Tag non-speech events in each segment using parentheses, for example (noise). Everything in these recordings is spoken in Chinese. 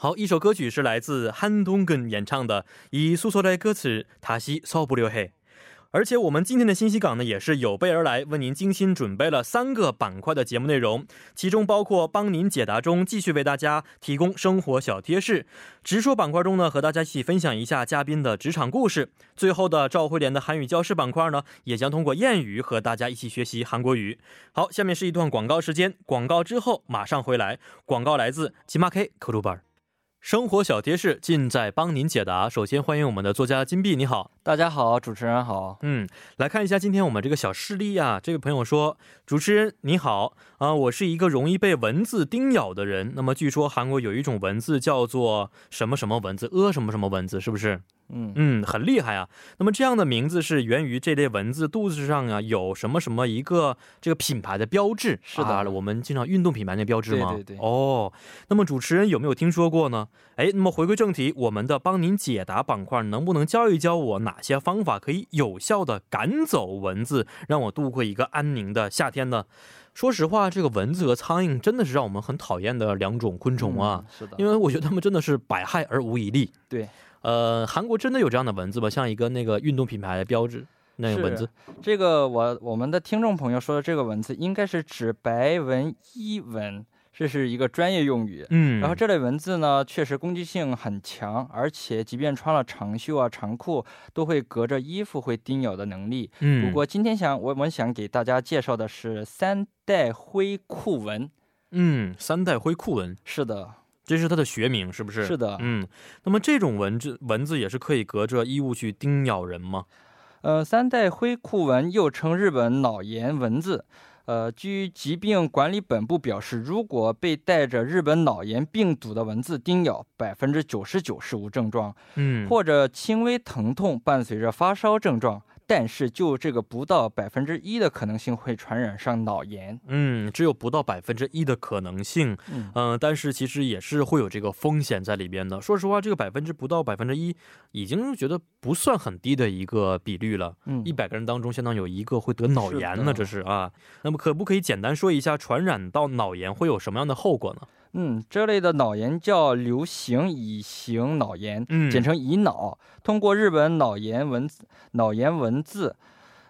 好，一首歌曲是来自韩东根演唱的，以诉说的歌词，塔西少不留黑。而且我们今天的信息港呢，也是有备而来，为您精心准备了三个板块的节目内容，其中包括帮您解答中继续为大家提供生活小贴士，直说板块中呢和大家一起分享一下嘉宾的职场故事，最后的赵慧莲的韩语教室板块呢，也将通过谚语和大家一起学习韩国语。好，下面是一段广告时间，广告之后马上回来。广告来自金马 K 克鲁班。生活小贴士尽在帮您解答。首先欢迎我们的作家金币，你好，大家好，主持人好。嗯，来看一下今天我们这个小事例啊。这位朋友说，主持人你好啊，我是一个容易被蚊子叮咬的人。那么据说韩国有一种蚊子叫做什么什么蚊子，呃什么什么蚊子，是不是？嗯嗯，很厉害啊。那么这样的名字是源于这类文字肚子上啊有什么什么一个这个品牌的标志？是的，我们经常运动品牌那标志吗？对对对。哦，那么主持人有没有听说过呢？哎，那么回归正题，我们的帮您解答板块能不能教一教我哪些方法可以有效的赶走蚊子，让我度过一个安宁的夏天呢？说实话，这个蚊子和苍蝇真的是让我们很讨厌的两种昆虫啊。是的，因为我觉得它们真的是百害而无一利。对。呃，韩国真的有这样的文字吗？像一个那个运动品牌的标志，那个文字。这个我我们的听众朋友说的这个文字，应该是指白纹伊蚊，这是一个专业用语。嗯，然后这类蚊子呢，确实攻击性很强，而且即便穿了长袖啊、长裤，都会隔着衣服会叮咬的能力。嗯，不过今天想我们想给大家介绍的是三代灰裤蚊。嗯，三代灰裤蚊，是的。这是它的学名，是不是？是的，嗯。那么这种蚊子，蚊子也是可以隔着衣物去叮咬人吗？呃，三代灰库蚊又称日本脑炎蚊子。呃，据疾病管理本部表示，如果被带着日本脑炎病毒的蚊子叮咬，百分之九十九是无症状，嗯，或者轻微疼痛伴随着发烧症状。但是，就这个不到百分之一的可能性会传染上脑炎。嗯，只有不到百分之一的可能性。嗯，但是其实也是会有这个风险在里边的。说实话，这个百分之不到百分之一，已经觉得不算很低的一个比率了。嗯，一百个人当中，相当有一个会得脑炎呢，这是啊。那么，可不可以简单说一下，传染到脑炎会有什么样的后果呢？嗯，这类的脑炎叫流行乙型脑炎，嗯简称乙脑。通过日本脑炎蚊子脑炎文字，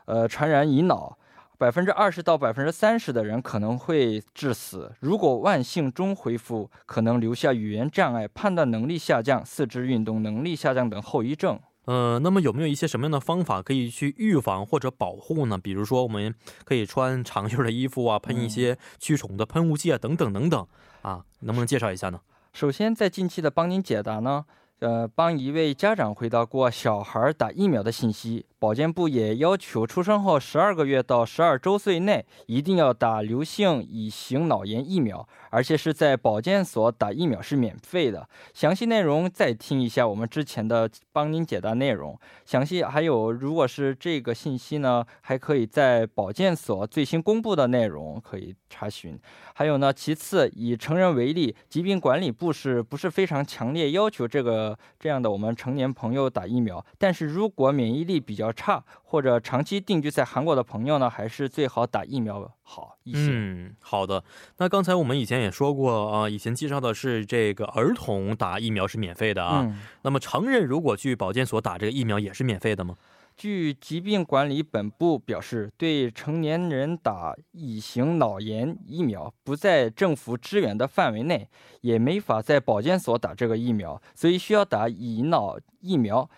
呃，传染乙脑，百分之二十到百分之三十的人可能会致死。如果万幸中恢复，可能留下语言障碍、判断能力下降、四肢运动能力下降等后遗症。呃，那么有没有一些什么样的方法可以去预防或者保护呢？比如说，我们可以穿长袖的衣服啊，喷一些驱虫的喷雾剂啊，等等等等啊，能不能介绍一下呢？首先，在近期的帮您解答呢，呃，帮一位家长回答过小孩打疫苗的信息。保健部也要求出生后十二个月到十二周岁内一定要打流行乙型脑炎疫苗，而且是在保健所打疫苗是免费的。详细内容再听一下我们之前的帮您解答内容。详细还有，如果是这个信息呢，还可以在保健所最新公布的内容可以查询。还有呢，其次以成人为例，疾病管理部是不是非常强烈要求这个这样的我们成年朋友打疫苗？但是如果免疫力比较差或者长期定居在韩国的朋友呢，还是最好打疫苗好一些。嗯，好的。那刚才我们以前也说过啊，以前介绍的是这个儿童打疫苗是免费的啊。那么成人如果去保健所打这个疫苗也是免费的吗？据疾病管理本部表示，对成年人打乙型脑炎疫苗不在政府支援的范围内，也没法在保健所打这个疫苗，所以需要打乙脑疫苗。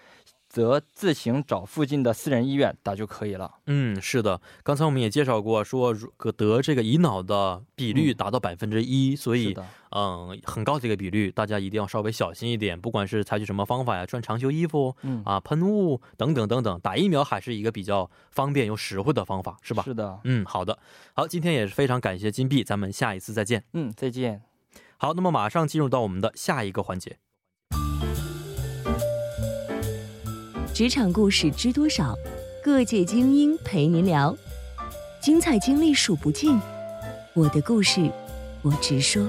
则自行找附近的私人医院打就可以了。嗯，是的，刚才我们也介绍过，说如得这个乙脑的比率达到百分之一，所以嗯，很高的一个比率，大家一定要稍微小心一点。不管是采取什么方法呀，穿长袖衣服，嗯啊，喷雾等等等等，打疫苗还是一个比较方便又实惠的方法，是吧？是的。嗯，好的，好，今天也是非常感谢金币，咱们下一次再见。嗯，再见。好，那么马上进入到我们的下一个环节。职场故事知多少？各界精英陪您聊，精彩经历数不尽。我的故事，我直说。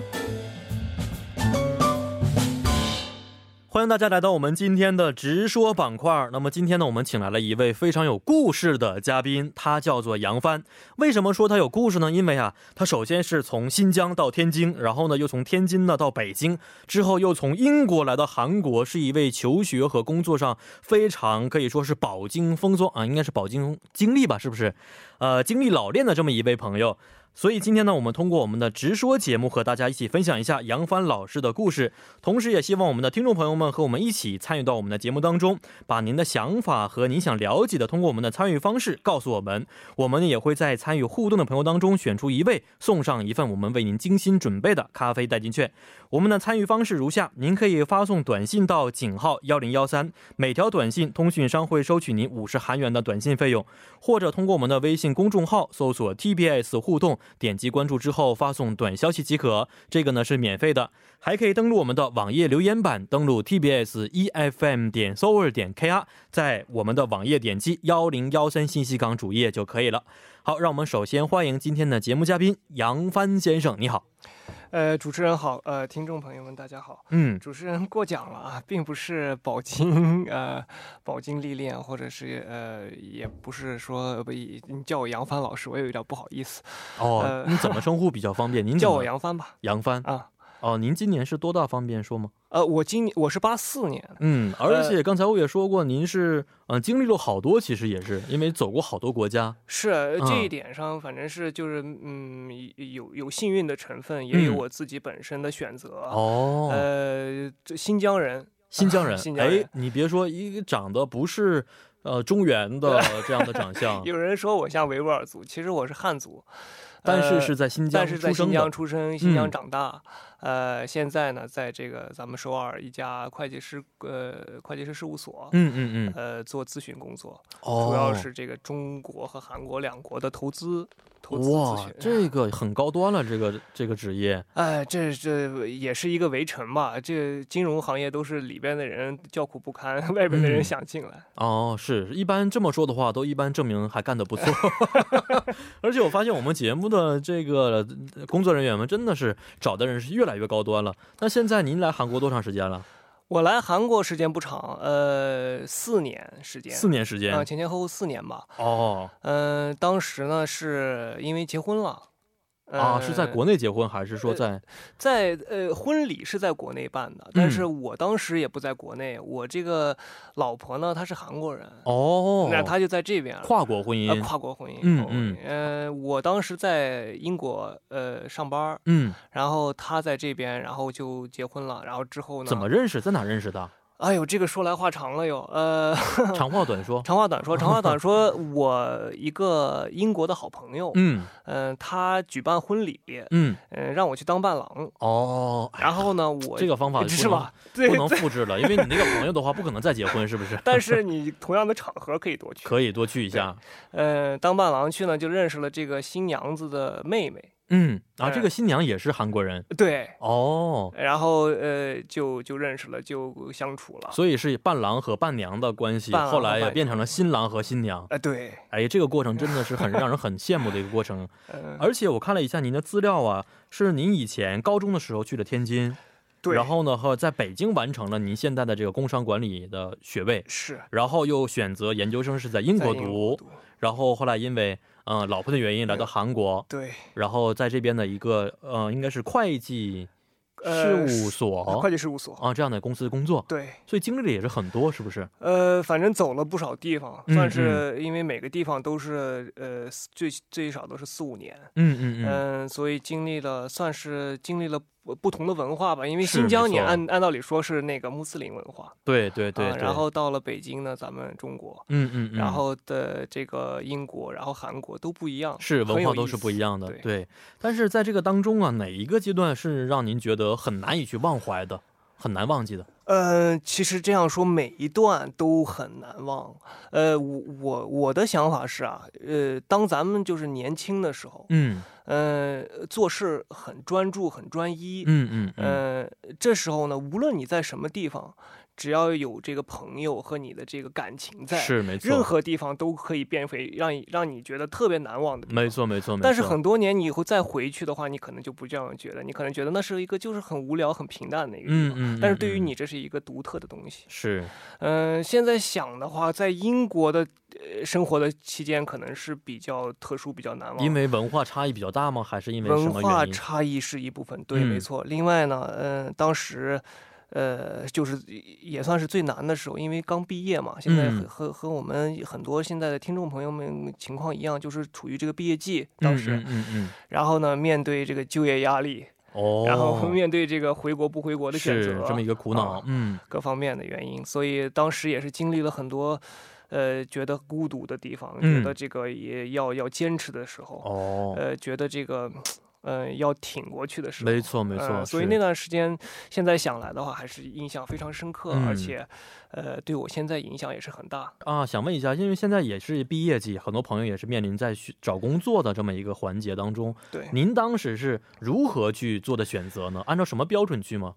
欢迎大家来到我们今天的直说板块。那么今天呢，我们请来了一位非常有故事的嘉宾，他叫做杨帆。为什么说他有故事呢？因为啊，他首先是从新疆到天津，然后呢又从天津呢到北京，之后又从英国来到韩国，是一位求学和工作上非常可以说是饱经风霜啊，应该是饱经经历吧，是不是？呃，经历老练的这么一位朋友。所以今天呢，我们通过我们的直说节目和大家一起分享一下杨帆老师的故事，同时也希望我们的听众朋友们和我们一起参与到我们的节目当中，把您的想法和您想了解的通过我们的参与方式告诉我们，我们也会在参与互动的朋友当中选出一位，送上一份我们为您精心准备的咖啡代金券。我们的参与方式如下：您可以发送短信到井号幺零幺三，每条短信通讯商会收取您五十韩元的短信费用，或者通过我们的微信公众号搜索 TBS 互动。点击关注之后发送短消息即可，这个呢是免费的，还可以登录我们的网页留言板，登录 tbs efm 点 s o u r 点 kr，在我们的网页点击幺零幺三信息港主页就可以了。好，让我们首先欢迎今天的节目嘉宾杨帆先生，你好。呃，主持人好，呃，听众朋友们大家好。嗯，主持人过奖了啊，并不是饱经呃饱经历练，或者是呃，也不是说不，你叫我杨帆老师，我也有点不好意思。哦，你怎么称呼比较方便？您叫我杨帆吧。杨帆啊。哦，您今年是多大？方便说吗？呃，我今年我是八四年，嗯，而且刚才我也说过，您是呃经历了好多，其实也是因为走过好多国家。是这一点上，反正是就是嗯，有有幸运的成分，也有我自己本身的选择。哦，呃，这新疆人，新疆人，(laughs) 新疆人，哎，你别说，一个长得不是呃中原的这样的长相，(laughs) 有人说我像维吾尔族，其实我是汉族。但是是在新疆，但是在新疆出生，新疆长大。呃，现在呢，在这个咱们首尔一家会计师呃会计师事务所，嗯嗯嗯，呃做咨询工作，哦，主要是这个中国和韩国两国的投资。哇，这个很高端了，这个这个职业。哎，这这也是一个围城吧？这金融行业都是里边的人叫苦不堪，(laughs) 外边的人想进来。哦，是一般这么说的话，都一般证明还干得不错。(laughs) 而且我发现我们节目的这个工作人员们真的是找的人是越来越高端了。那现在您来韩国多长时间了？我来韩国时间不长，呃，四年时间，四年时间啊，前前后后四年吧。哦，嗯，当时呢是因为结婚了。啊，是在国内结婚还是说在，在呃婚礼是在国内办的，但是我当时也不在国内，我这个老婆呢她是韩国人哦，那她就在这边跨国婚姻，跨国婚姻，嗯嗯，呃，我当时在英国呃上班，嗯，然后她在这边，然后就结婚了，然后之后呢，怎么认识，在哪认识的？哎呦，这个说来话长了哟，呃，长话短说，长话短说，长话短说，我一个英国的好朋友，嗯嗯，他举办婚礼，嗯嗯，让我去当伴郎，哦，然后呢，我这个方法是吧？不能复制了，因为你那个朋友的话不可能再结婚，是不是？(laughs) 但是你同样的场合可以多去，可以多去一下。呃，当伴郎去呢，就认识了这个新娘子的妹妹。嗯，然后这个新娘也是韩国人，对，哦，然后呃，就就认识了，就相处了，所以是伴郎和伴娘的关系，后来也变成了新郎和新娘。哎，对，哎，这个过程真的是很让人很羡慕的一个过程。(laughs) 而且我看了一下您的资料啊，是您以前高中的时候去的天津，对，然后呢和在北京完成了您现在的这个工商管理的学位，是，然后又选择研究生是在英国读，然后后来因为。嗯，老婆的原因来到韩国，对，然后在这边的一个呃，应该是会计事务所，会计事务所啊这样的公司工作，对，所以经历的也是很多，是不是？呃，反正走了不少地方，算是因为每个地方都是呃最最少都是四五年，嗯嗯嗯，所以经历了算是经历了。不同的文化吧，因为新疆你按按道理说是那个穆斯林文化，对对对，然后到了北京呢，咱们中国，嗯嗯，然后的这个英国，然后韩国都不一样，是文化都是不一样的，对。但是在这个当中啊，哪一个阶段是让您觉得很难以去忘怀的，很难忘记的？呃，其实这样说，每一段都很难忘。呃，我我我的想法是啊，呃，当咱们就是年轻的时候，嗯，呃，做事很专注、很专一，嗯嗯，呃，这时候呢，无论你在什么地方。只要有这个朋友和你的这个感情在，是没错，任何地方都可以变回让你让你觉得特别难忘的地方。没错没错没错。但是很多年你以后再回去的话，你可能就不这样觉得，你可能觉得那是一个就是很无聊、很平淡的一个地方。嗯嗯。但是对于嗯你，这是一个独特的东西。是嗯、现在想的话，在英国的呃生活的期间，可能是比较特殊、比较难忘。因为文化差异比较大吗？还是因为什文？化差异是一部分，对，嗯没错。另外呢，嗯、当时。呃，就是也算是最难的时候，因为刚毕业嘛。现在和、嗯。和和我们很多现在的听众朋友们情况一样，就是处于这个毕业季，当时，嗯嗯嗯。然后呢，面对这个就业压力，嗯哦，然后面对这个回国不回国的选择，是这么一个苦恼啊，嗯。各方面的原因，所以当时也是经历了很多，呃，觉得孤独的地方，嗯。觉得这个也要要坚持的时候，哦，呃，觉得这个，呃，要挺过去的时候。没错没错，呃所以那段时间，现在想来的话，还是印象非常深刻，而嗯且，呃，对我现在影响也是很大。啊，想问一下，因为现在也是毕业季，很多朋友也是面临在去找工作的这么一个环节当中。对，您当时是如何去做的选择呢？按照什么标准去吗？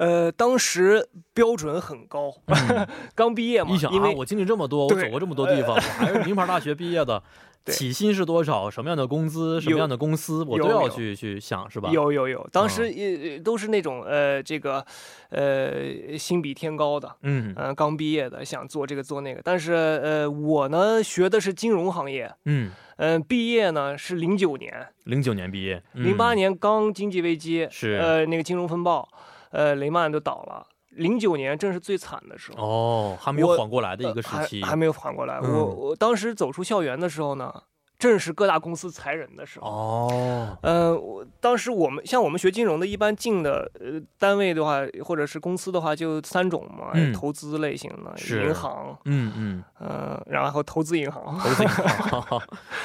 呃，当时标准很高，嗯。(laughs) 刚毕业嘛一想，因为啊，我经历这么多，我走过这么多地方，我还是名牌大学毕业的，(laughs) 起薪是多少？什么样的工资？什么样的公司？我都要去去想，是吧？有有有，当时嗯。也、都是那种呃，这个呃心比天高的，嗯。嗯、刚毕业的想做这个做那个，但是呃，我呢学的是金融行业，嗯，嗯、毕业呢是零九年，零九年毕业，零八嗯年刚经济危机，是。呃那个金融风暴，呃雷曼都倒了，零九年正是最惨的时候。哦，还没有我缓过来的一个时呃期还还没有缓过来。嗯我我当时走出校园的时候呢，正是各大公司裁人的时候。哦，呃，我当时我们像我们学金融的，一般进的呃单位的话，或者是公司的话，就三种嘛，嗯。投资类型的，银行，嗯嗯，呃，然后投资银行，投资银行。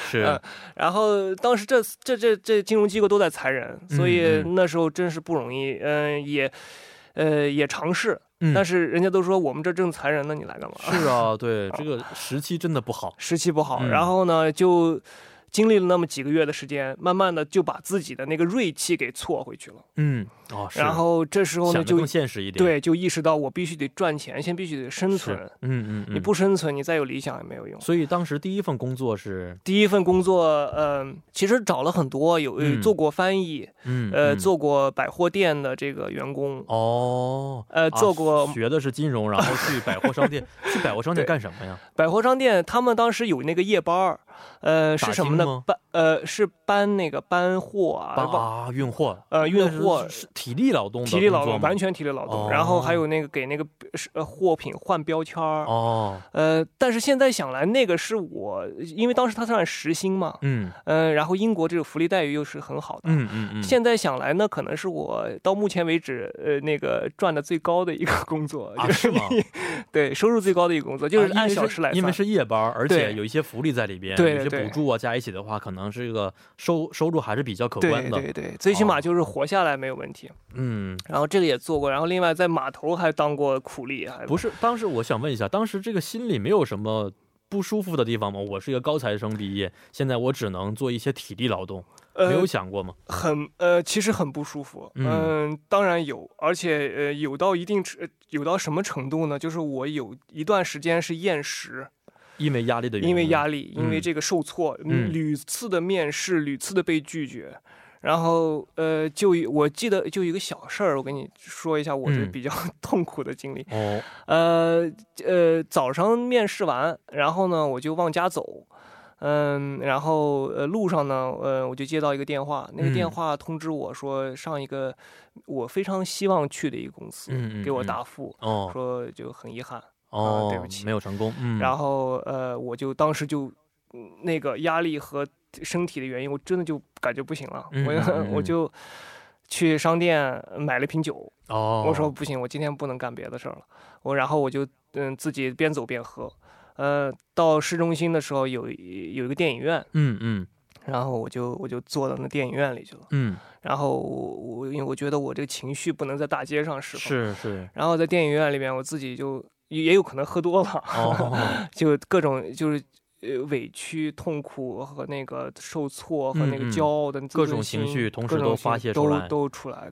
是。(laughs) 呃然后当时这这这这金融机构都在裁人，所以那时候真是不容易，嗯、也。呃，也尝试，嗯但是人家都说我们这正裁人呢，你来干嘛？是啊，对，(laughs) 这个时期真的不好。时期不好，嗯然后呢，就经历了那么几个月的时间，慢慢的就把自己的那个锐气给挫回去了。嗯，哦，是然后这时候呢，就更现实一点。对，就意识到我必须得赚钱，先必须得生，存。嗯嗯嗯，你不生存，你再有理想也没有用。所以当时第一份工作是，第一份工作，呃，其实找了很多，有、嗯做过翻译，嗯呃，嗯做过百货店的这个员工，哦，呃，啊做过学的是金融，然后去百货商店，(laughs) 去百货商店干什么呀？百货商店，他们当时有那个夜班儿，呃，是什么呢？搬，呃，是搬那个搬货啊，啊，运货，呃，运货。是体力劳动的体力劳动，完全体力劳动，哦然后还有那个给那个是呃货品换标签儿，哦，呃，但是现在想来，那个是我，因为当时他算时薪嘛，嗯嗯、然后英国这个福利待遇又是很好的，嗯嗯嗯，现在想来呢，可能是我到目前为止，呃，那个赚的最高的一个工作，啊就是吗？对收入最高的一个工作，就是按小时来算。因为是夜班，而且对有一些福利在里边，有些补助啊，加一起的话，可能这个收收入还是比较可观的。对对对，最起哦码就是活下来没有问题。嗯，然后这个也做过，然后另外在码头还当过苦力，还不是，当时我想问一下，当时这个心里没有什么不舒服的地方吗？我是一个高材生毕业，现在我只能做一些体力劳动，没有呃想过吗？很呃，其实很不舒服。嗯嗯、当然有，而且呃，有到一定程，呃有到什么程度呢？就是我有一段时间是厌食，因为压力的原因，因为压力，因为嗯。这个受挫，嗯屡次的面试，屡次的被拒绝。然后，呃，就一我记得就一个小事儿，我跟你说一下我这嗯。比较痛苦的经历。哦，呃呃，早上面试完，然后呢，我就往家走，嗯，然后呃路上呢，呃，我就接到一个电话，那个电嗯话通知我说上一个我非常希望去的一个公司，给我嗯。答复，哦。说就很遗憾，哦，对不起没有成功，嗯，然后呃，我就当时就嗯那个压力和身体的原因，我真的就感觉不行了，我 (laughs) 嗯我就去商店买了瓶酒，哦，我说不行，我今天不能干别的事儿了。我然后我就嗯自己边走边喝。呃，到市中心的时候有一有一个电影院，嗯嗯然后我就我就坐到那电影院里去了。嗯，然后我我因为我觉得我这个情绪不能在大街上释放，是是，然后在电影院里面我自己就也也有可能喝多了，哦，(laughs) 就各种就是。呃，委屈、痛苦和那个受挫和那个骄傲的自各种情绪同时各种都发泄出来都出来，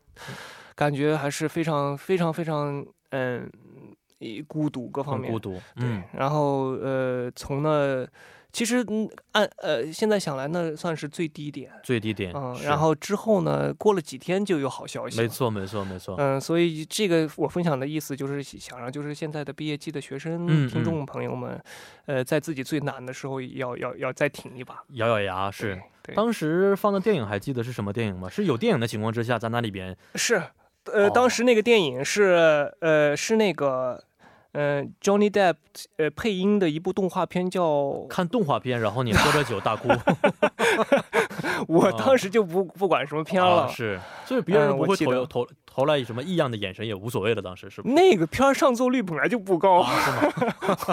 感觉还是非常非常非常嗯呃孤独各方面孤。独，对嗯，，然后呃，从那其实嗯按呃现在想来，那算是最低点。最低点，嗯，然后之后呢，过了几天就有好消息。没。错，没错，没错，嗯，所以这个我分享的意思就是想让就是现在的毕业季的学生、嗯听众朋友们，呃，在自己最难的时候要要要再挺一把。咬咬牙是。对，对当时放的电影还记得是什么电影吗？是有电影的情况之下，在那里边是，呃，哦当时那个电影是呃是那个。呃，Johnny Depp 呃配音的一部动画片叫，看动画片，然后你喝着酒大哭，(laughs) (laughs) 我当时就不不管什么片了，啊是，所以别人不会投投投来什么异样的眼神也无所谓了，当时是？那个片儿上座率本来就不高，啊，是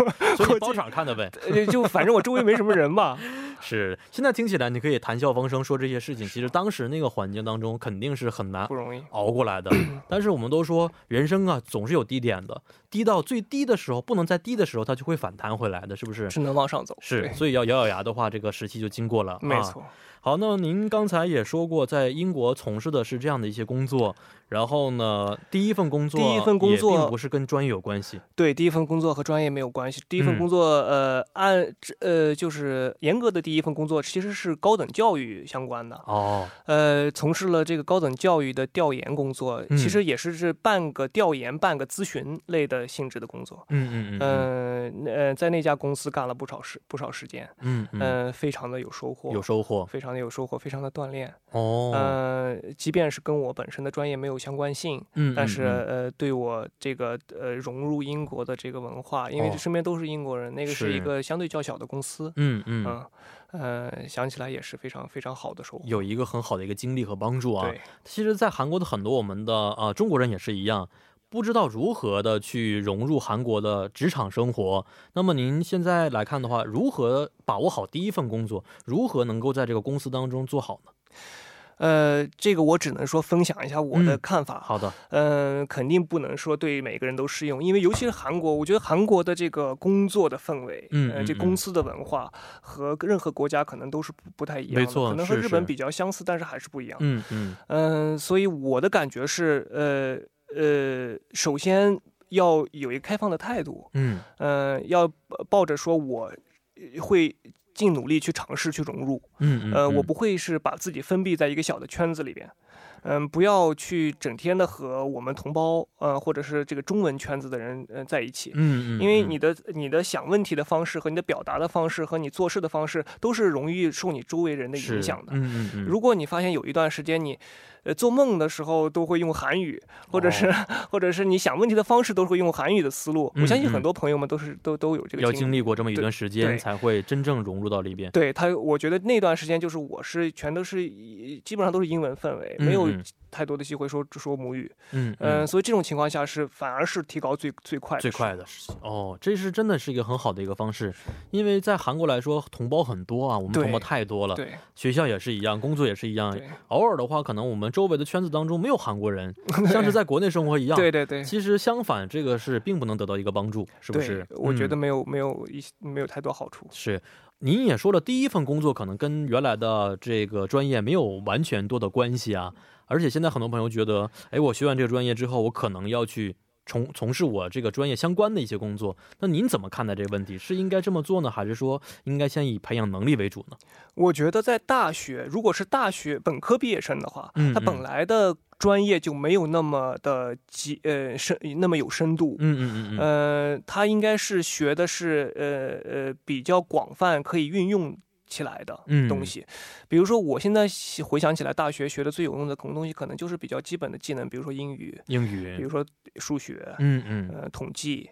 吗？(laughs) 所以包场看的呗。呃就反正我周围没什么人吧。(laughs) 是，现在听起来你可以谈笑风生说这些事情，其实当时那个环境当中肯定是很难不容易。熬过来的。(clears throat) 但是我们都说人生啊总是有低点的，低到最低的时候，不能再低的时候，它就会反弹回来的，是不是？只能往上走。是，所以要咬咬牙的话，这个时期就经过了。啊、没错。好，那您刚才也说过，在英国从事的是这样的一些工作，然后呢，第一份工作第一份工作并不是跟专业有关系。对，第一份工作和专业没有关系。第一份嗯工作，呃，按呃，就是严格的第一份工作其实是高等教育相关的。哦，呃，从事了这个高等教育的调研工作，嗯其实也是是半个调研、半个咨询类的性质的工作。嗯嗯嗯嗯呃，那呃，在那家公司干了不少时不少时间，嗯嗯，呃，非常的有收获，有收获非常的有收获，非常的锻炼。哦。呃，即便是跟我本身的专业没有相关性，嗯，但是嗯呃，对我这个呃融入英国的这个文化，因为哦身边都是英国人，那个是一个相对较小的公司，嗯嗯嗯呃，想起来也是非常非常好的收获。有一个很好的一个经历和帮助啊。对，其实，在韩国的很多我们的啊、呃中国人也是一样，不知道如何的去融入韩国的职场生活。那么您现在来看的话，如何把握好第一份工作？如何能够在这个公司当中做好呢？呃，这个我只能说分享一下我的嗯看法。好的，嗯、肯定不能说对每个人都适用，因为尤其是韩国，我觉得韩国的这个工作的氛围，呃，嗯这公司的文化和任何国家可能都是不不太一样的，没错可能和日本比较相似，但是还是不一样。嗯嗯嗯，所以我的感觉是，呃呃，首先要有一个开放的态度，嗯呃、要抱着说我会尽努力去尝试去融入，嗯嗯，呃，我嗯不会是把自己封闭在一个小的圈子里边。嗯，不要去整天的和我们同胞，呃，或者是这个中文圈子的人，呃，在一起，嗯嗯，因为嗯你的你的想问题的方式和你的表达的方式和你做事的方式，都是容易受你周围人的影响的。嗯嗯嗯，如果你发现有一段时间你，呃，做梦的时候都会用韩语，或者是、哦。(laughs) 或者是你想问题的方式都会用韩语的思路，嗯我相信嗯。很多朋友们都是都都有这个要经经历过这么一段时间，才会真正融入到里边。对他，我觉得那段时间就是我是全都是以基本上都是英文氛围，没有太多的机会说说母语。嗯嗯、所以这种情况下是反而是提高最最快的最快的哦，这是真的是一个很好的一个方式，因为在韩国来说，同胞很多啊，我们同胞太多了，对学校也是一样，工作也是一样。偶尔的话，可能我们周围的圈子当中没有韩国人，(laughs) 像是在国内生活一样。(laughs) 对对对。其实相反，这个是并不能得到一个帮助，是不是？我觉得嗯没有、没有一没有太多好处。是。您也说了，第一份工作可能跟原来的这个专业没有完全多的关系啊，而且现在很多朋友觉得，哎，我学完这个专业之后，我可能要去从从事我这个专业相关的一些工作。那您怎么看待这个问题？是应该这么做呢，还是说应该先以培养能力为主呢？我觉得在大学，如果是大学本科毕业生的话，嗯嗯他本来的专业就没有那么的极呃深那么有深度。嗯嗯嗯嗯，呃，他应该是学的是呃呃比较广泛可以运用起来的嗯。东西，比如说我现在回想起来，大学学的最有用的可能东西，可能就是比较基本的技能，比如说英语，英语。比如，说数学，嗯嗯。呃，统计，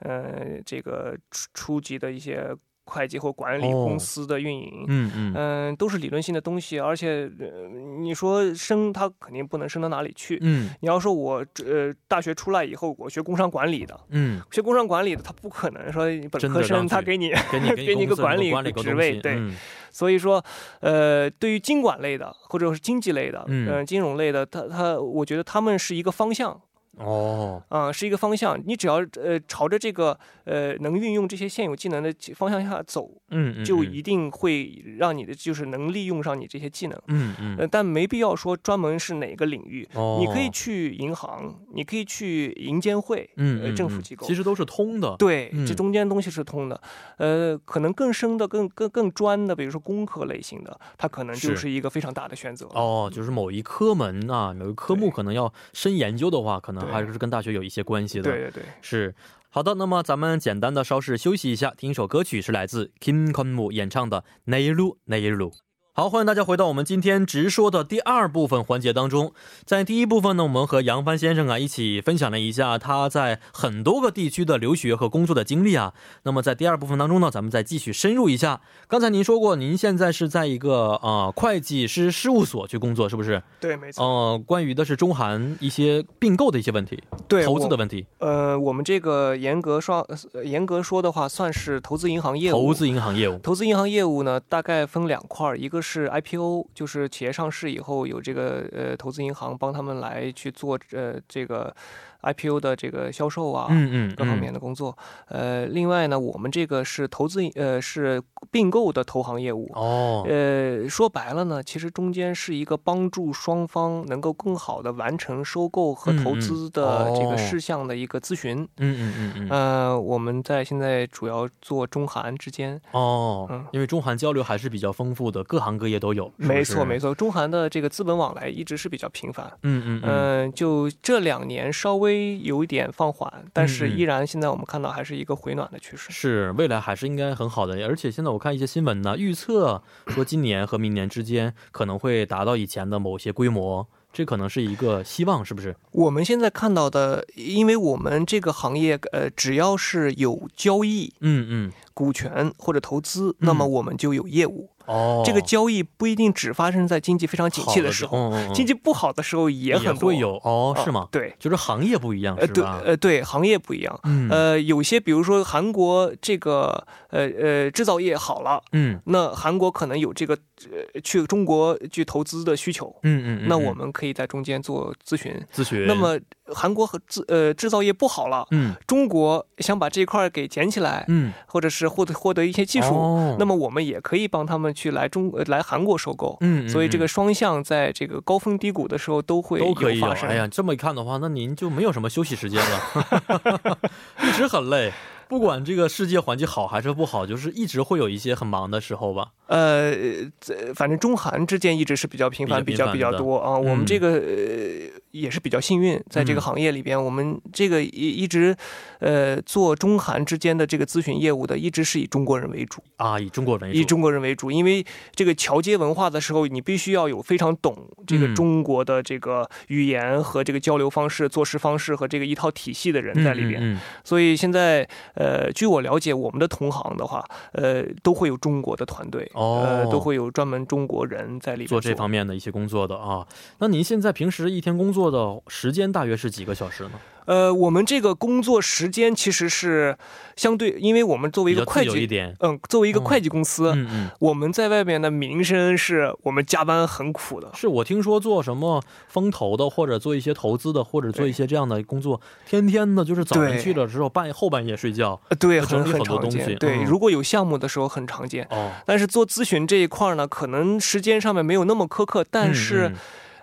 呃，这个初初级的一些会计或管理哦。公司的运营，嗯嗯。嗯、都是理论性的东西，而且、呃、你说升，它肯定不能升到哪里去。嗯。你要说我呃大学出来以后，我学工商管理的，嗯，学工商管理的，他不可能说本科生他给你，给你 (laughs) 给你一个管理够管理个职位对嗯。所以说，呃，对于经管类的或者是经济类的，嗯。呃金融类的，他他我觉得他们是一个方向。哦，啊、是一个方向。你只要呃朝着这个呃能运用这些现有技能的方向下走，嗯嗯，就一定会让你的就是能利用上你这些技能。嗯嗯，呃，但没必要说专门是哪个领域，哦，你可以去银行，你可以去银监会，嗯政府嗯机构其。实都是通的。对，嗯这中间东西是通的，呃，可能更深的、更更更专的，比如说工科类型的，它可能就是是一个非常大的选择。哦，就是某一科门啊，某一科目可能要深研究的话，可能还是跟大学有一些关系的。对对对，是。好的，那么咱们简单的稍事休息一下，听一首歌曲，是来自 Kim Konmu 演唱的《内陆内陆》。好，欢迎大家回到我们今天直说的第二部分环节当中。在第一部分呢，我们和杨帆先生啊一起分享了一下他在很多个地区的留学和工作的经历啊。那么在第二部分当中呢，咱们再继续深入一下。刚才您说过，您现在是在一个呃会计师事务所去工作，是不是？对，没错。呃，关于的是中韩一些并购的一些问题，对，投资的问题，呃，我们这个严格说，呃严格说的话，算是投资银行业务。投资银行业务。投资银行业务呢，大概分两块儿，一个是 IPO，就是企业上市以后有这个呃投资银行帮他们来去做呃这个 IPO 的这个销售啊，嗯嗯，各方面的。工作。呃，另外呢，我们这个是投资呃是并购的投行业务。哦，呃，说白了呢，其实中间是一个帮助双方能够更好的完成收购和投资的这哦个事项的一个咨询。嗯嗯嗯嗯。呃，我们在现在主要做中韩之间，哦，嗯因为中韩交流还是比较丰富的，各行各业都有。没错没错，中韩的这个资本往来一直是比较频繁。嗯嗯嗯。嗯、就这两年稍微微有一点放缓，但是依然现在我们看到还是一个回暖的趋势。是，未来还是应该很好的，而且现在我看一些新闻呢，预测说今年和明年之间可能会达到以前的某些规模，这可能是一个希望，是不是？我们现在看到的，因为我们这个行业，呃，只要是有交易、嗯嗯，股权或者投资，那么我们就有业务。哦，这个交易不一定只发生在经济非常景气的时候，嗯嗯嗯。经济不好的时候也也很多。会有哦，啊是吗？对，就是行业不一样，呃，对，是吧？呃，对，行业不一样。嗯。呃，有些比如说韩国这个呃呃制造业好了，嗯。那韩国可能有这个呃去中国去投资的需求，嗯嗯，嗯那嗯我们可以在中间做咨询。咨询，那么韩国和制呃制造业不好了，嗯。中国想把这块儿给捡起来，嗯。或者是获得获得一些技术，哦。那么我们也可以帮他们去来中呃来韩国收购。嗯，嗯所以这嗯个双向在这个高峰低谷的时候都会都可以有。发生。哎呀，这么一看的话，那您就没有什么休息时间了，(laughs) (laughs) 一直很累。不管这个世界环境好还是不好，就是一直会有一些很忙的时候吧。呃，这反正中韩之间一直是比较频繁，比较比比较多啊。我嗯们这个呃也是比较幸运，在这个嗯行业里边，我们这个一一直呃做中韩之间的这个咨询业务的，一直是以中国人为主，啊，以中国人为主，以中国人为主，因为这个桥接文化的时候，你必须要有非常懂这个嗯。中国的这个语言和这个交流方式、做事方式和这个一套体系的人在里边。所以现在，呃，据我了解，我们的同行的话，呃，都会有中国的团队，哦呃，都会有专门中国人在里面做这方面的一些工作的啊。那您现在平时一天工作的时间大约是几个小时呢？呃，我们这个工作时间其实是相对，因为我们作为一个会计。嗯，作为一个哦会计公司，嗯嗯，我们在外面的名声是我们加班很苦的。是我听说做什么风投的，或者做一些投资的，或者做一些这样的工作，天天的就是早上去了之后，半夜后半夜睡觉。呃对，很很很多东西常见。对，嗯如果有项目的时候很常见。哦，但是做咨询这一块呢，可能时间上面没有那么苛刻，但是、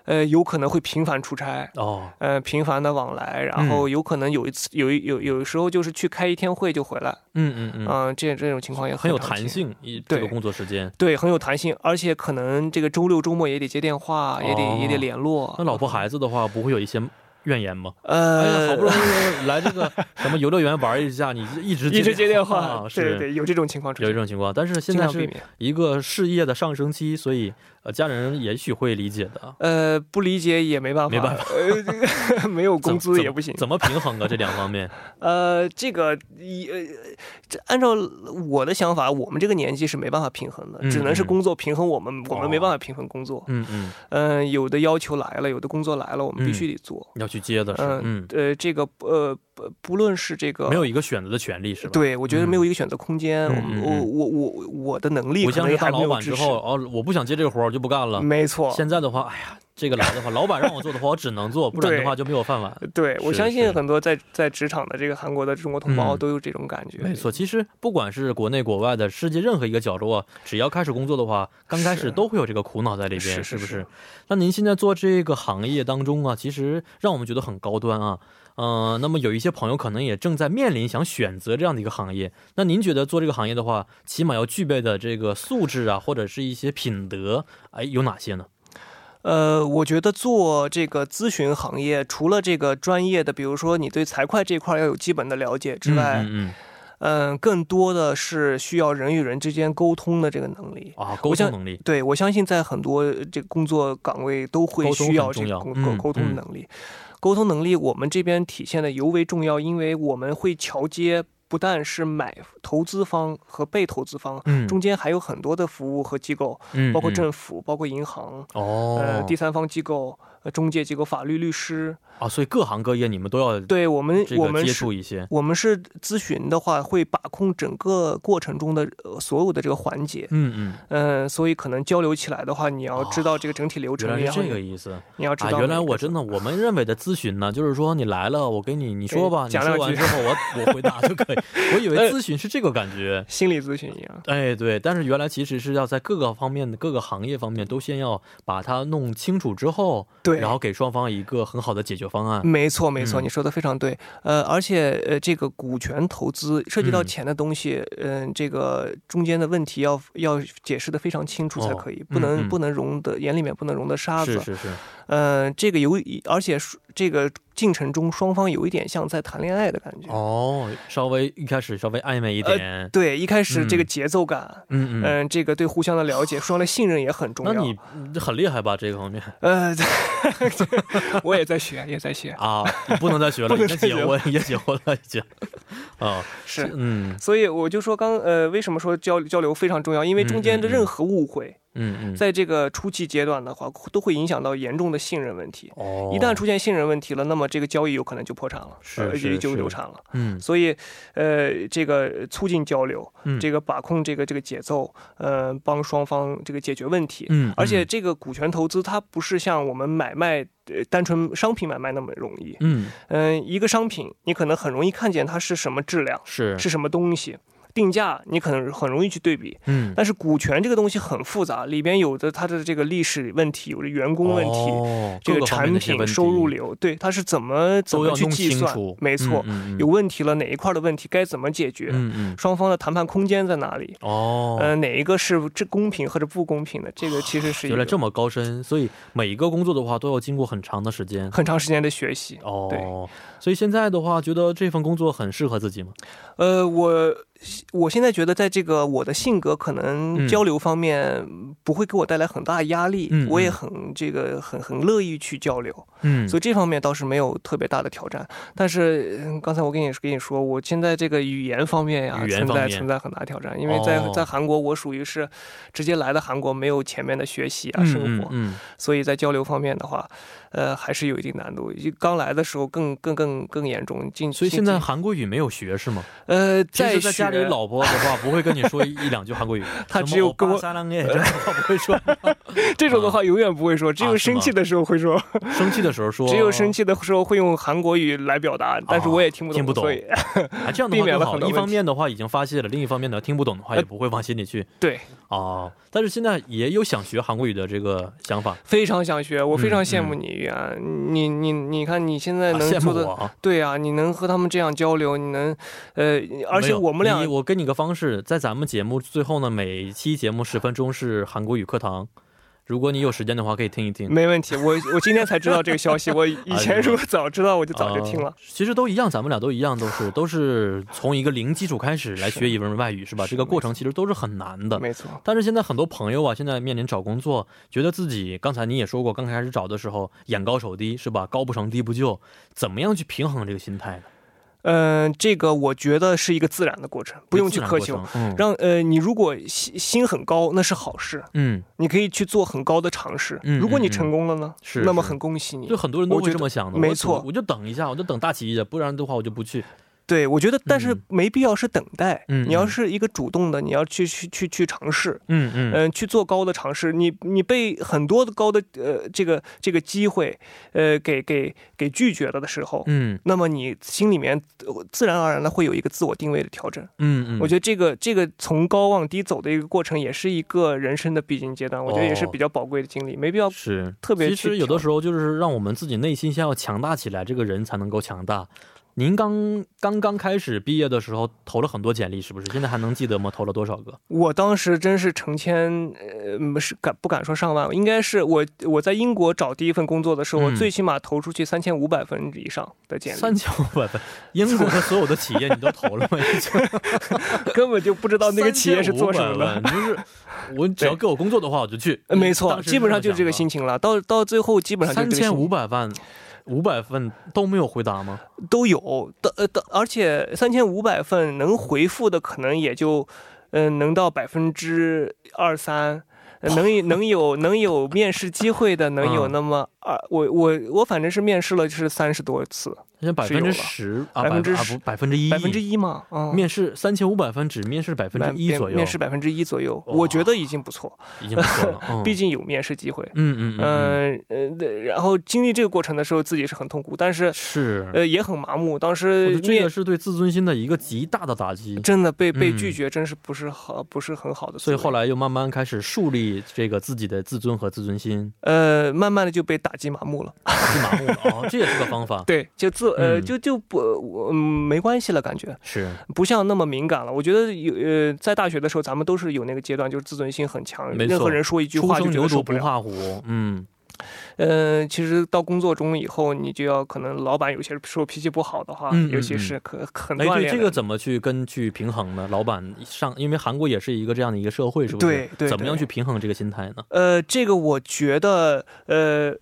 呃，有可能会频繁出差。哦，呃，频繁的往来，然后有可能有一次有一有有时候就是去开一天会就回来，嗯嗯嗯，嗯、这这种情况也很有，弹性，一这个工作时间。对，很有弹性，而且可能这个周六周末也得接电话，也得也得哦联络。那老婆孩子的话，不会有一些怨言吗？呃，好不容易来这个什么游乐园玩一下，你一直 (laughs) 一直接电话，话，对是对对，有这种情况出现，有这种情况。但是现在是。一个事业的上升期，所以呃，家人也许会理解的。呃，不理解也没办法，没办法，呃，这个 (laughs) 没有工资也不行。怎么平衡啊？这两方面，呃，这个一呃，这按照我的想法，我们这个年纪是没办法平衡的，嗯只能是嗯工作平衡我们，我哦们没办法平衡工作。嗯嗯，嗯、有的要求来了，有的工作来了，我们必须得做。要去接的是，嗯嗯，呃，这个呃不不论是这个没有一个选择的权利是吧？，对，我觉得没有一个选择空间。我嗯我我我我的能力我像是可能也还当老板之。后哦，我不想接这个活儿我就不干了。没错，现在的话，哎呀，这个来的话，老板让我做的话，我只能做，不然的话就没有饭碗。对，我相信很多在在职场的这个韩国的中国同胞嗯都有这种感觉。没错，其实不管是国内国外的世界任何一个角落，只要开始工作的话，刚开始都会有这个苦恼在里边，是是不是是？那您现在做这个行业当中啊，其实让我们觉得很高端啊。呃，那么有一些朋友可能也正在面临想选择这样的一个行业。那您觉得做这个行业的话，起码要具备的这个素质啊，或者是一些品德，哎，有哪些呢？呃，我觉得做这个咨询行业，除了这个专业的，比如说你对财会这块要有基本的了解之外，嗯嗯嗯、更多的是需要人与人之间沟通的这个能力。嗯啊，沟通能力，对，我相信在很多呃这个工作岗位都会需要这个沟嗯沟沟通嗯能力。沟通能力我们这边体现的尤为重要，因为我们会桥接，不但是买投资方和被投资方，嗯，中间还有很多的服务和机构，嗯包括嗯。政府、包括银行、哦，呃第三方机构、呃中介机构、法律律师。啊，所以各行各业你们都要对我们，接我们接触一些，我们是咨询的话，会把控整个过程中的、呃、所有的这个环节。嗯嗯。嗯、所以可能交流起来的话，你要知道这个整体流程，原来是这个意思啊！你要知道、原来我真的，我们认为的咨询呢，就是说你来了，我给你你说吧，你说完之后我我回答就可以。我以为咨询是这个感觉，心理咨询一样。哎对，但是原来其实是要在各个方面的各个行业方面都先要把它弄清楚之后，对，然后给双方一个很好的解决方案。没错，没错，嗯你说的非常对。呃，而且呃，这个股权投资涉及到嗯钱的东西，嗯、这个中间的问题要要解释的非常清楚才哦可以，不能、不能容的眼里面不能容的沙子。是是是，呃，这个有，而且这个进程中双方有一点像在谈恋爱的感觉。哦，稍微一开始稍微暧昧一点，对，一开始这个嗯节奏感，嗯嗯。嗯、这个对互相的了解、双方的信任也很重要。那你嗯很厉害吧？这个方面呃，我也在学，也在学，啊，不能再学了，(laughs) 不能已经再学结婚，也结婚 (laughs) 了，已经。啊，是。嗯所以我就说刚呃，为什么说交交流非常重要？因为中间的任何误会，嗯嗯，在这个初期阶段的话，都会影响到严重的信任问题。哦，一旦出现信任问题了，那么这个交易有可能就破产了，是就流产了。嗯。所以，呃，这个促进交流，嗯。这个把控这个这个节奏，呃，帮双方这个解决问题。嗯，而且嗯这个股权投资，它不是像我们买卖呃单纯商品买卖那么容易。嗯。嗯、一个商品你可能很容易看见它是什么质量，是。是什么东西，定价你可能很容易去对比。嗯但是股权这个东西很复杂，里边有的它的这个历史问题，有的员工问题，哦这个产品收入流，对它是怎么怎么去计算，，没错，嗯嗯有问题了哪一块的问题该怎么解决，双方的谈判空间在哪里？哦，呃，哪一个是这公平或者不公平的？这个其实是原来这么高深，所以每一个工作的话都要经过很长的时间。很长时间的学习。哦对哦，所以现在的话，觉得这份工作很适合自己吗？呃，我我现在觉得，在这个我的性格可能嗯交流方面不会给我带来很大压力，嗯我也嗯很这个很很乐意去交流，嗯所以这方面倒是没有特别大的挑战。但是嗯刚才我跟你跟你说，我现在这个语言方面呀，存在存在很大挑战，因为在、哦在韩国，我属于是直接来的韩国，没有前面的学习啊、生活，嗯嗯所以在交流方面的话，呃，还是有一定难度。刚来的时候更更更更严重，进所以现在韩国语没有学是吗？呃，平在时在家里，老婆的话不会跟你说一一两句韩国语，(laughs) 他只有跟我撒浪哎这样的话不会说，(laughs) 这种的话永远不会说，只有生气的时候会说，(laughs) 生气的时候说，只有生气的时候会用韩国语来表达，但是我也听不懂，听不懂所以啊，这样的避免了话更好。一方面的话已经发泄了，另一方面呢听不懂的话也不会往心里去对，哦。但是现在也有想学韩国语的这个想法，非常想学，我非常嗯羡慕你啊！你你你看你现在能做的。对啊，你能和他们这样交流，你能，呃，而且我们俩我给你个方式，在咱们节目最后呢，每期节目十分钟是韩国语课堂，如果你有时间的话，可以听一听。没问题。我我今天才知道这个消息，(laughs) 我以前如果早知道，我就早就听了啊。其实都一样，咱们俩都一样，都是 (laughs) 都是从一个零基础开始来学一门外语，是吧？是这个过程其实都是很难的。没错，但是现在很多朋友啊，现在面临找工作，觉得自己刚才你也说过，刚开始找的时候眼高手低，是吧？高不成低不就，怎么样去平衡这个心态呢？嗯、这个我觉得是一个自然的过程，不用去苛求。。嗯让呃，你如果心心很高，那是好事，嗯，你可以去做很高的尝试。嗯如果你成功了呢，那么很恭喜你就。很多人都会这么想的。没错我就等一下，我就等大企业，不然的话我就不去。对，我觉得，但是嗯没必要是等待。嗯你要嗯是一个主动的，你要去去去去尝试，嗯嗯嗯、去做高的尝试。你你被很多的高的呃这个这个机会，呃给给给拒绝了的时候，嗯那么你心里面呃自然而然的会有一个自我定位的调整。嗯嗯，我觉得这个这个从高往低走的一个过程，也是一个人生的必经阶段。我觉得也是哦比较宝贵的经历，没必要。是特别去其实有的时候就是让我们自己内心先要强大起来，这个人才能够强大。您刚刚刚开始毕业的时候投了很多简历，是不是？现在还能记得吗？投了多少个？我当时真是成千，呃，是敢不敢说上万？应该是我我在英国找第一份工作的时候，我嗯最起码投出去三千五百份以上的简历，三千五百份，英国的所有的企业你都投了吗？已经 (laughs) 根本就不知道那个企业是做什么的。就是我 (laughs) 只要给我工作的话，我就去。呃没错，基本上就是这个心心情了。到到最后，基本上就三千五百万，五百份都没有回答吗？都有的，呃的，而且三千五百份能回复的可能也就，嗯、能到百分之二三。呃能有 (laughs) 能有能有面试机会的，能有嗯那么二，我我我反正是面试了，就是三十多次，现在百分之十啊，百分之啊不百分之一，百分之一嘛，嗯，面试三千五百分只面试百分之一左右，面试百分之一左右，我觉得已经不错，已经不错了。(laughs) 嗯毕竟有面试机会。嗯嗯嗯呃对然后经历这个过程的时候，自己是很痛苦，但是是，呃也很麻木。当时这面个是对自尊心的一个极大的打击。真的被被嗯拒绝，真是不是好，不是很好的。所以后，来又慢慢开始树立这个自己的自尊和自尊心，呃，慢慢的就被打击麻木了。是麻木了哦，这也是个方法。(laughs) 对，就自呃嗯就就不我嗯没关系了，感觉是，不像那么敏感了。我觉得有呃在大学的时候，咱们都是有那个阶段，就是自尊心很强，任何人说一句初话就生牛犊觉得受不了。不怕虎。嗯，呃，其实到工作中以后，你就要可能老板有些时候脾气不好的话，尤其是可很哎，对，锻炼的。这个怎么去跟去平衡呢？老板上，因为韩国也是一个这样的一个社会，是不是？对对怎么样去平衡这个心态呢？呃，这个我觉得，呃，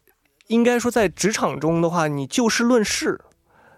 应该说在职场中的话，你就事论事。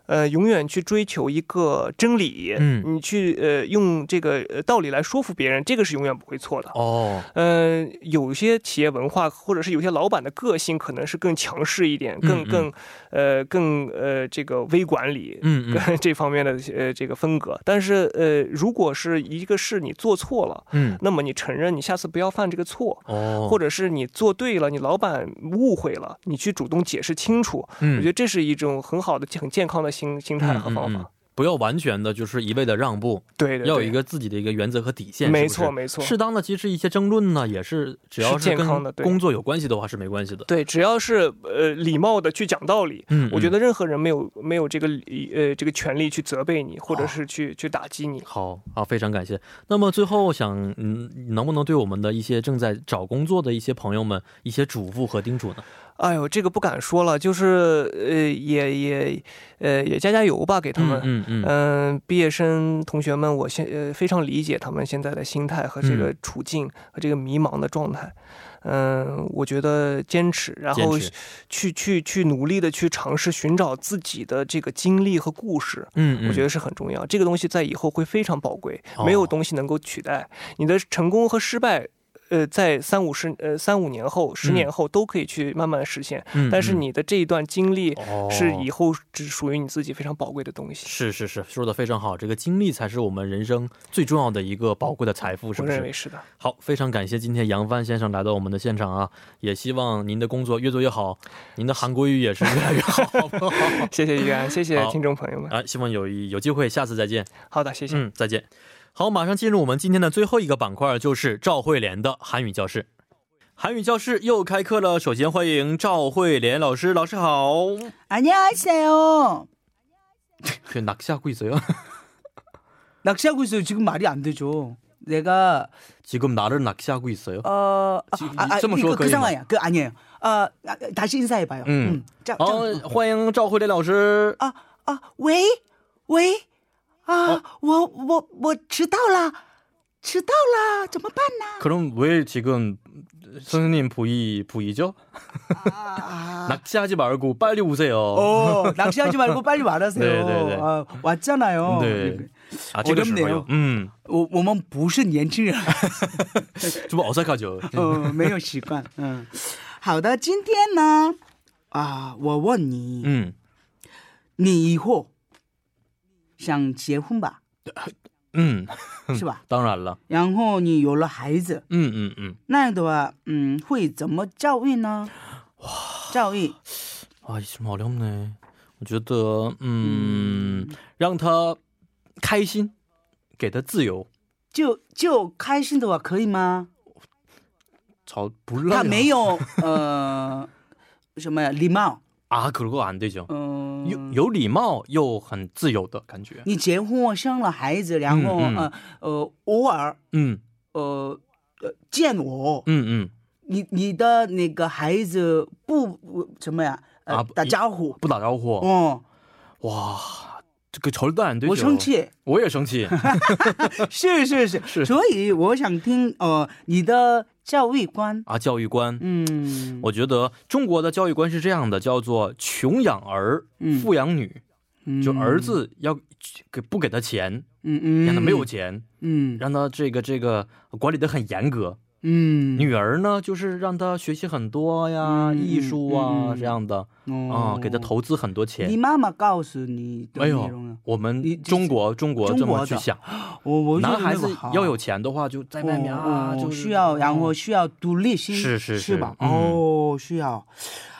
呃，永远去追求一个真理，嗯你去呃用这个呃道理来说服别人，这个是永远不会错的。哦，呃，有些企业文化或者是有些老板的个性可能是更强势一点，更更呃更呃这个微管理，嗯嗯 (laughs) 跟这方面的呃这个风格。但是呃，如果是一个事你做错了，嗯，那么你承认你下次不要犯这个错，哦，或者是你做对了，你老板误会了，你去主动解释清楚。嗯我觉得这是一种很好的、很健康的心心态和方法。嗯嗯嗯不要完全的就是一味的让步，对对对，要有一个自己的一个原则和底线。没错没错适当的其实一些争论呢，也是只要是跟工作有关系的话是没关系的。对，只要是呃礼貌的去讲道理，嗯，我觉嗯得任何人没有没有这个呃这个权利去责备你，或者是去去打击你。好啊，非常感谢。那么最后想，嗯，能不能对我们的一些正在找工作的一些朋友们一些嘱咐和叮嘱呢？哎呦，这个不敢说了，就是呃也也呃也加加油吧，给他们。嗯嗯嗯嗯，毕业生同学们，我现呃非常理解他们现在的心态和这个嗯处境和这个迷茫的状态。嗯，我觉得坚持，然后去去去努力的去尝试寻找自己的这个经历和故事，嗯嗯，我觉得是很重要。这个东西在以后会非常宝贵，哦没有东西能够取代你的成功和失败。呃，在三五十呃三五年后、十年后都可以去慢慢实现，嗯，但是嗯你的这一段经历哦是以后只属于你自己非常宝贵的东西。是是是，说的非常好，这个经历才是我们人生最重要的一个宝贵的财富，是不是？我认为是的。好，非常感谢今天杨帆先生来到我们的现场啊，也希望您的工作越做越好，您的韩国语也是越来越好，好不好？谢谢于安，谢谢听众朋友们。啊，希望有一有机会下次再见。好的，谢谢。嗯，再见。好，马上进入我们今天的最后一个板块，就是赵慧莲的韩语教室。韩语教室又开课了，首先欢迎赵慧莲老师，老师好。 안녕하세요. 그 낚시하고 있어요? 낚시하고 있어요. 지금 말이 안 되죠. 내가 지금 나를 낚시하고 있어요? 어 지금 아, 아, 这么 이거 说可 그 以吗？ 상황이야. 그 아니에요. 어 아, 다시 인사해봐요. 음. 자, 好 자, ，欢迎赵慧莲老师。 아, 아, 왜? 왜? 아, 我我我迟到了，迟到了，怎么办呢？ 그럼 왜 지금 선생님 부이 부이죠? 아, (laughs) 낚시하지 말고 빨리 오세요. 어, 낚시하지 말고 빨리 말하세요. (laughs) 네, 네, 네. 아, 왔잖아요. 네. 아, 这个时候 어렵네요 嗯，我我们不是年轻人。 좀 어색하죠. (laughs) 呃，没有习惯。嗯，好的，今天呢，啊，我问你，嗯，你以后 想结婚吧，嗯，是吧？(laughs) 当然了，然后你有了孩子，嗯嗯嗯，那样的话，嗯，会怎么教育呢？哇，教育， 아, 이좀 어렵네. 我觉得，嗯，让他开心，给他自由，就就开心的话可以吗？잘 몰라요. 他没有(laughs) 呃什么呀礼貌， 아, 그거 안 되죠. 嗯、 有有礼貌又很自由的感觉。你结婚生了孩子，然后、嗯嗯呃呃偶尔嗯呃呃见我，嗯嗯，你你的那个孩子不不什么呀？呃，啊不打招呼，不打招呼，哦，哇，这个절대안 되죠. 我生，气，我也生气。(laughs) 是是是，(laughs) 是所以我想听呃你的 教育观，啊，教育观，嗯，我觉得中国的教育观是这样的，叫做穷养儿，嗯。富养女。嗯。就儿，子要给不给他钱，嗯嗯，让他没有钱，嗯。让他这个这个管理的很严格。嗯。女儿呢，就是让她学习很多呀，嗯艺术啊、这样的。哦。啊，给她投资很多钱。你。妈妈告诉你的哎呦内容啊，我们中国中国这么去想，我我男孩子好。要有钱的话，就在外面啊，哦就是需要，然后哦需要独立性，是是是。吧？嗯。哦，需要。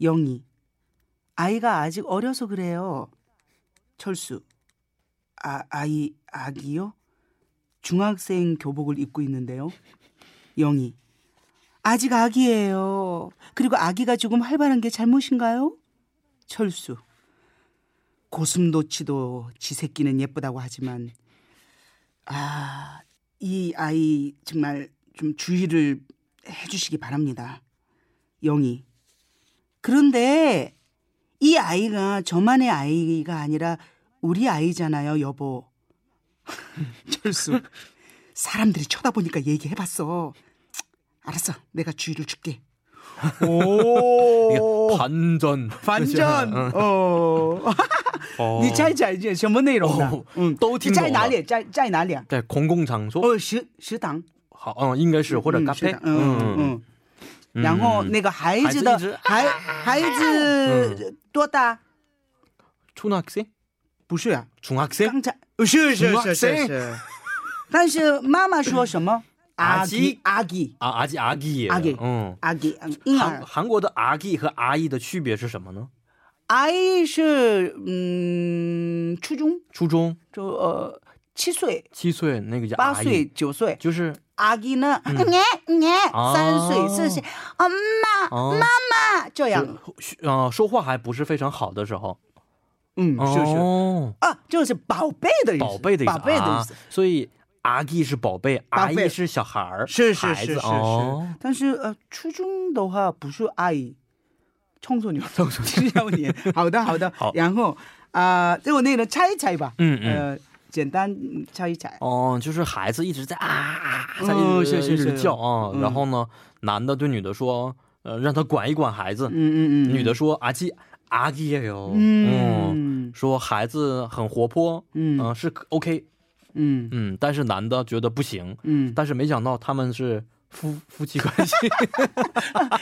영희, 아이가 아직 어려서 그래요. 철수, 아, 아이, 아기요? 중학생 교복을 입고 있는데요. 영희, 아직 아기예요. 그리고 아기가 조금 활발한 게 잘못인가요? 철수, 고슴도치도 지 새끼는 예쁘다고 하지만 아, 이 아이 정말 좀 주의를 해 주시기 바랍니다. 영희. 그런데 이 아이가 저만의 아이가 아니라 우리 아이잖아요, 여보. (laughs) 철수. 사람들이 쳐다보니까 얘기해봤어. 알았어, 내가 주의를 줄게. 오, 반전 반전. 어. 哦你猜猜这什么内容呢？哦嗯，都听懂了在哪里？在在哪里啊？在公共场所，哦，食食堂，好，嗯，应该是或者嗯咖啡食堂，嗯嗯嗯。 然后那个孩子的孩孩子多大？初中生？不是啊，中学生。刚才是是是是。(laughs) 但是妈妈说什么？阿基阿基啊，阿基阿基阿基，嗯，阿基嗯。韩韩国的阿基和阿姨的区别是什么呢？阿姨是嗯初中，初中就呃。七岁、七岁那个叫阿姨八岁、，九岁。就是阿基呢？你你哦三岁、四岁，啊妈哦，妈这样。呃说话还不是非常好的时候，嗯，是是。哦，啊，就是宝贝的意思，宝贝的意思，宝贝的意思，啊所以阿기是宝贝，宝贝阿姨是小孩儿，是是孩子是是是。哦但是呃，初中的话不是阿姨，청소년，청소년(laughs) 少年。好的好的，(laughs) 好然后啊，这个内容猜一猜吧，嗯嗯。呃， 简单敲一踩。哦，就是孩子一直在啊啊，在哦一直是是是一直叫啊，嗯。然后呢，男的对女的说，呃，让他管一管孩子，嗯嗯嗯，女的说阿基阿基也有，嗯。说孩子很活泼，嗯。嗯、是 OK，嗯。嗯，但是男的觉得不行，嗯，但是没想到他们是夫夫妻关系，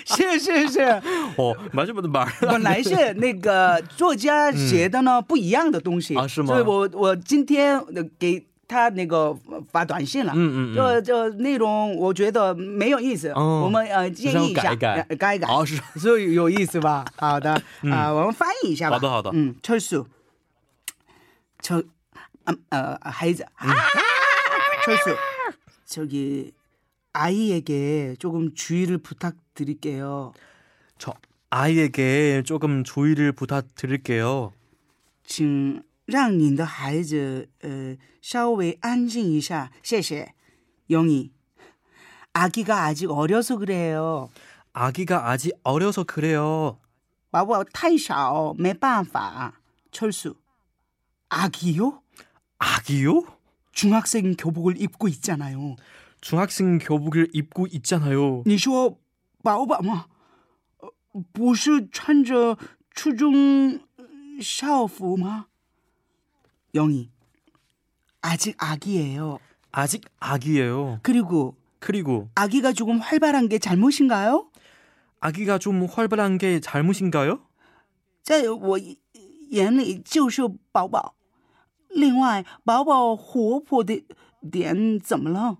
是(laughs) 是是，(laughs) 哦，蛮这么的玩儿，本来是那个作家写的呢不一样的东西啊是吗所以我我今天呃给他那个发短信了，嗯嗯嗯，这这内容我觉得没有意思，哦我们呃建议一下改一改呃改一改，哦是，所以有意思吧？好的啊、我们翻译一下吧。好的好的嗯，철수，철， 嗯呃孩子啊，철수， (laughs) 저기 아이에게조금주의를부탁드릴게요。 저 아이에게 조금 주의를 부탁드릴게요. 请让你的孩子呃稍微安静一下，谢谢。영희아기가아직어려서그래요 아기가 아직 어려서 그래요. 宝宝太小，没办法。철수，아기요？ 아기요? 중학생 교복을 입고 있잖아요. 중학생 교복을 입고 있잖아요. 你说宝宝吗？呃不是穿着初中校服吗？ 영희 아직 아기예요. 아직 아기예요. 그리고 그리고 아기가 조금 활발한 게 잘못인가요? 아기가 좀 활발한 게 잘못인가요? 在我眼里就是宝宝。另外，宝宝活泼的点怎么了？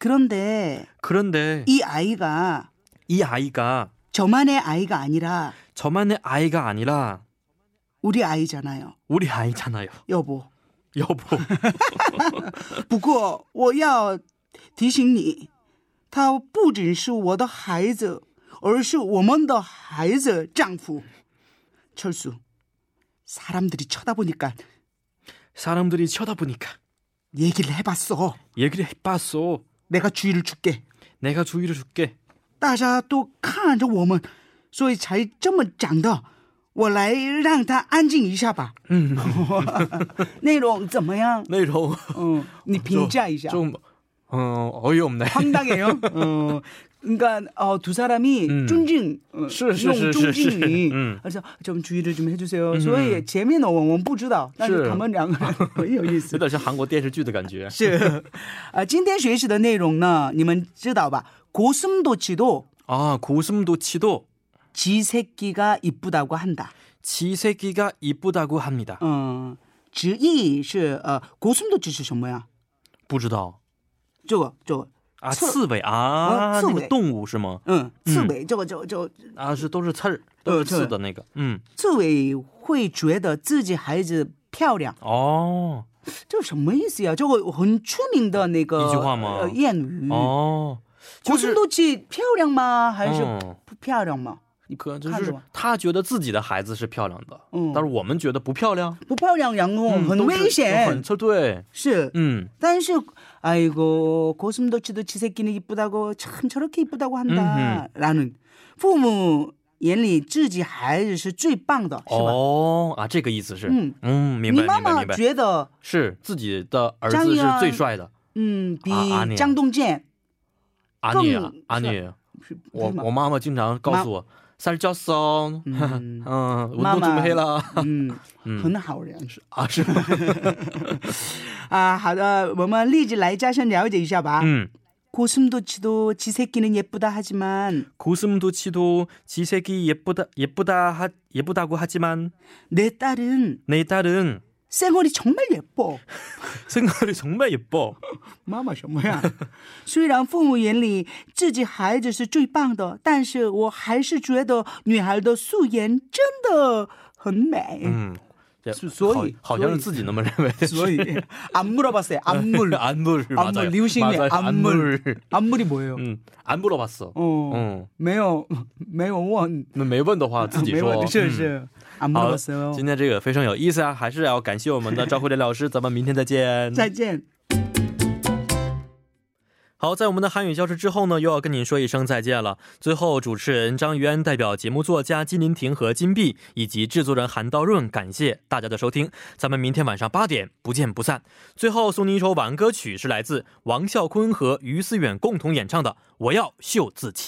그런데 그런데 이 아이가 이 아이가 저만의 아이가 아니라 저만의 아이가 아니라 우리 아이잖아요. 우리 아이잖아요. 여보. 여보. (laughs) 不过我要提醒你，他不只是我的孩子，而是我们的孩子丈夫。 철수. 사람들이 쳐다보니까 사람들이 쳐다보니까 얘기를 해봤어. 얘기를 해봤어. 내가 주의를 줄게. 내가 주의를 줄게. 大家都看着我们，所以才这么讲的。我来让他安静一下吧。嗯，内容怎么样？ 내로 嗯，你评价一下。 좀 어, 어이없네. 황당해요. 어, 그러니까 어, 두 사람이 음. 존중, 어, (laughs) 是是 용 是是 존중이 是嗯 그래서 좀 주의를 좀 해주세요. 嗯所以前面的我我们不知道，但是是他们两个人很有意思有。点像韩国电视剧的感觉。是，啊，今天学习的内容呢，你们知道吧？고슴도치도 (laughs) 아 고슴도 치도 지 새끼가 이쁘다고 한다. 지 새끼가 이쁘다고 합니다. 嗯，直译是呃，고슴도치是什么呀？不知道这个这个， 啊，刺猬啊，刺猬动物是吗？嗯，刺猬这个就就啊，是都是刺儿，都是刺的那个。嗯，刺猬会觉得自己孩子漂亮哦，这什么意思呀？这个很出名的那个一句话吗？谚语哦，就是都漂亮吗？还是不漂亮吗？你可就是看着吗他觉得自己的孩子是漂亮的，嗯但是我们觉得不漂亮，不漂亮，然后很嗯都是危险。很错对，是，嗯，但是아이고고슴도치도지새끼는이쁘다고참저렇게이쁘다고한다 라는父母眼里自己孩子是最棒的，是吧？哦啊，这个意思是，嗯嗯，明白你妈妈明白明白，觉得，是自己的儿子是张一安最帅的，嗯，比啊阿念张东健阿聂更阿聂，是我是吗我妈妈经常告诉我， 살쪘어， 嗯(laughs) 嗯，运妈妈动准备了嗯，(laughs) 嗯很好人啊，是吗？啊。好的，我们立即来加深了解一下吧。 (laughs) 음, 고슴도치도 지 새끼는 예쁘다 하지만 고슴도 치도 지 새끼 예쁘다 예쁘다 하, 예쁘다고 하지만 내 딸은 내 딸은 생얼이 정말 예뻐. 생활이 정말 예뻐. 妈妈什么呀？虽然父母眼里自己孩子是最棒的，但是我还是觉得女孩的素颜真的很美。 음, 是所以好好像是自己那么认为的。所以안 물어봤어요. 안물. 안물 맞아요. 안물 리우싱의 맞아요. 안물. 안물. 안물이 뭐예요? 음, 안 물어봤어. 어, 嗯，没有没有问，那没问的话自己说。没问，是嗯是안 好，今天这个非常有意思啊，还是要感谢我们的赵慧莲老师，咱们明天再见。再见。好，在我们的韩语教室之后呢，又要跟您说一声再见了。最后，主持人张渊代表节目作家金林婷和金碧，以及制作人韩道润，感谢大家的收听。咱们明天晚上八点不见不散。最后送您一首晚安歌曲，是来自王啸坤和于思远共同演唱的《我要秀自己》。